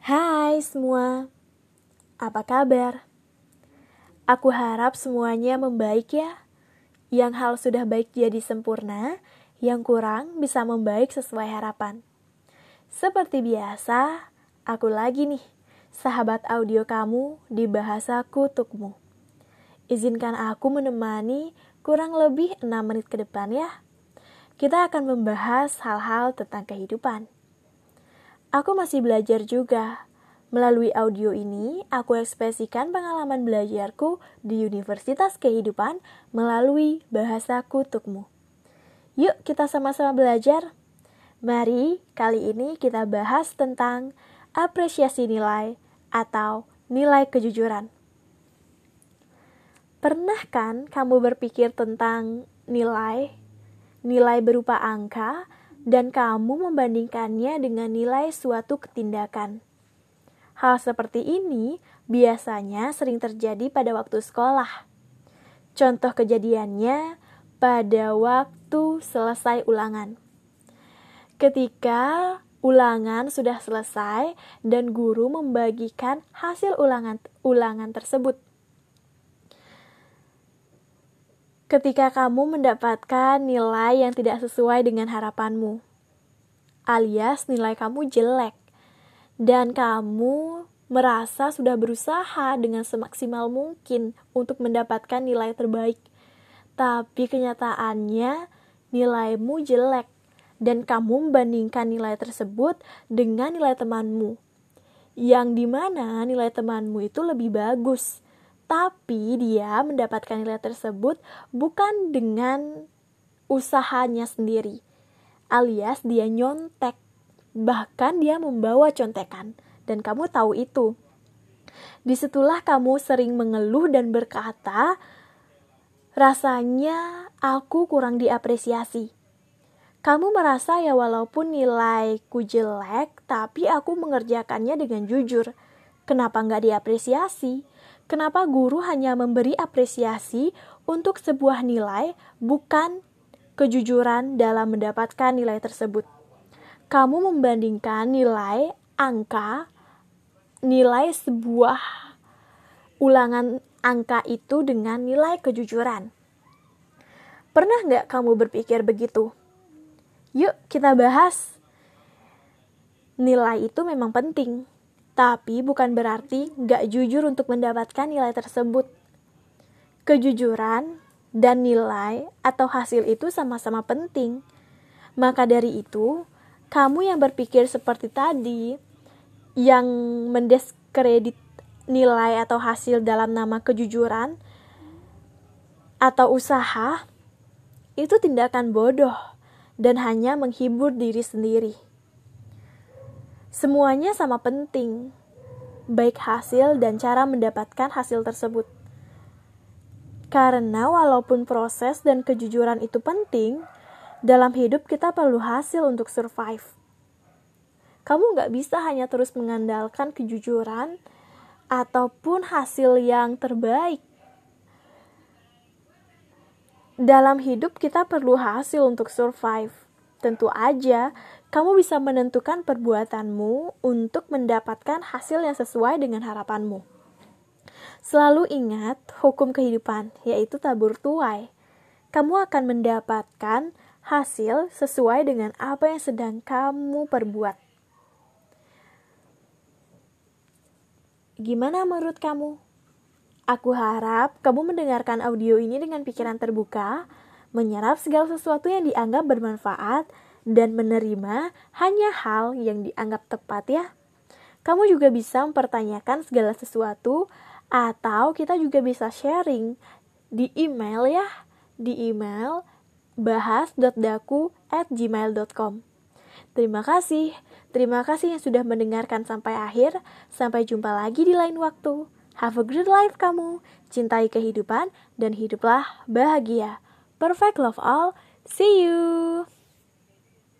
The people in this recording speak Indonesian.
Hai semua, apa kabar? Aku harap semuanya membaik ya. Yang hal sudah baik jadi sempurna, yang kurang bisa membaik sesuai harapan. Seperti biasa, aku lagi nih, sahabat audio kamu di bahasa kutukmu. Izinkan aku menemani kurang lebih 6 menit ke depan ya. Kita akan membahas hal-hal tentang kehidupan. Aku masih belajar juga. Melalui audio ini, aku ekspresikan pengalaman belajarku di Universitas Kehidupan melalui bahasa kutukmu. Yuk kita sama-sama belajar. Mari kali ini kita bahas tentang apresiasi nilai atau nilai kejujuran. Pernah kan kamu berpikir tentang nilai? Nilai berupa angka dan kamu membandingkannya dengan nilai suatu ketindakan. Hal seperti ini biasanya sering terjadi pada waktu sekolah. Contoh kejadiannya pada waktu selesai ulangan. Ketika ulangan sudah selesai dan guru membagikan hasil ulangan ulangan tersebut. Ketika kamu mendapatkan nilai yang tidak sesuai dengan harapanmu, alias nilai kamu jelek, dan kamu merasa sudah berusaha dengan semaksimal mungkin untuk mendapatkan nilai terbaik, tapi kenyataannya nilaimu jelek, dan kamu membandingkan nilai tersebut dengan nilai temanmu, yang di mana nilai temanmu itu lebih bagus tapi dia mendapatkan nilai tersebut bukan dengan usahanya sendiri, alias dia nyontek, bahkan dia membawa contekan, dan kamu tahu itu. Di situlah kamu sering mengeluh dan berkata, rasanya aku kurang diapresiasi. Kamu merasa ya walaupun nilaiku jelek, tapi aku mengerjakannya dengan jujur. Kenapa nggak diapresiasi? Kenapa guru hanya memberi apresiasi untuk sebuah nilai, bukan kejujuran dalam mendapatkan nilai tersebut? Kamu membandingkan nilai angka, nilai sebuah ulangan angka itu dengan nilai kejujuran. Pernah nggak kamu berpikir begitu? Yuk kita bahas. Nilai itu memang penting, tapi bukan berarti gak jujur untuk mendapatkan nilai tersebut. Kejujuran dan nilai atau hasil itu sama-sama penting. Maka dari itu, kamu yang berpikir seperti tadi, yang mendiskredit nilai atau hasil dalam nama kejujuran atau usaha, itu tindakan bodoh dan hanya menghibur diri sendiri. Semuanya sama penting, baik hasil dan cara mendapatkan hasil tersebut. Karena walaupun proses dan kejujuran itu penting, dalam hidup kita perlu hasil untuk survive. Kamu nggak bisa hanya terus mengandalkan kejujuran ataupun hasil yang terbaik. Dalam hidup kita perlu hasil untuk survive. Tentu aja, kamu bisa menentukan perbuatanmu untuk mendapatkan hasil yang sesuai dengan harapanmu. Selalu ingat hukum kehidupan, yaitu tabur tuai. Kamu akan mendapatkan hasil sesuai dengan apa yang sedang kamu perbuat. Gimana menurut kamu? Aku harap kamu mendengarkan audio ini dengan pikiran terbuka menyerap segala sesuatu yang dianggap bermanfaat, dan menerima hanya hal yang dianggap tepat ya. Kamu juga bisa mempertanyakan segala sesuatu atau kita juga bisa sharing di email ya, di email bahas.daku at gmail.com. Terima kasih, terima kasih yang sudah mendengarkan sampai akhir. Sampai jumpa lagi di lain waktu. Have a great life kamu, cintai kehidupan, dan hiduplah bahagia. Perfect love all. See you.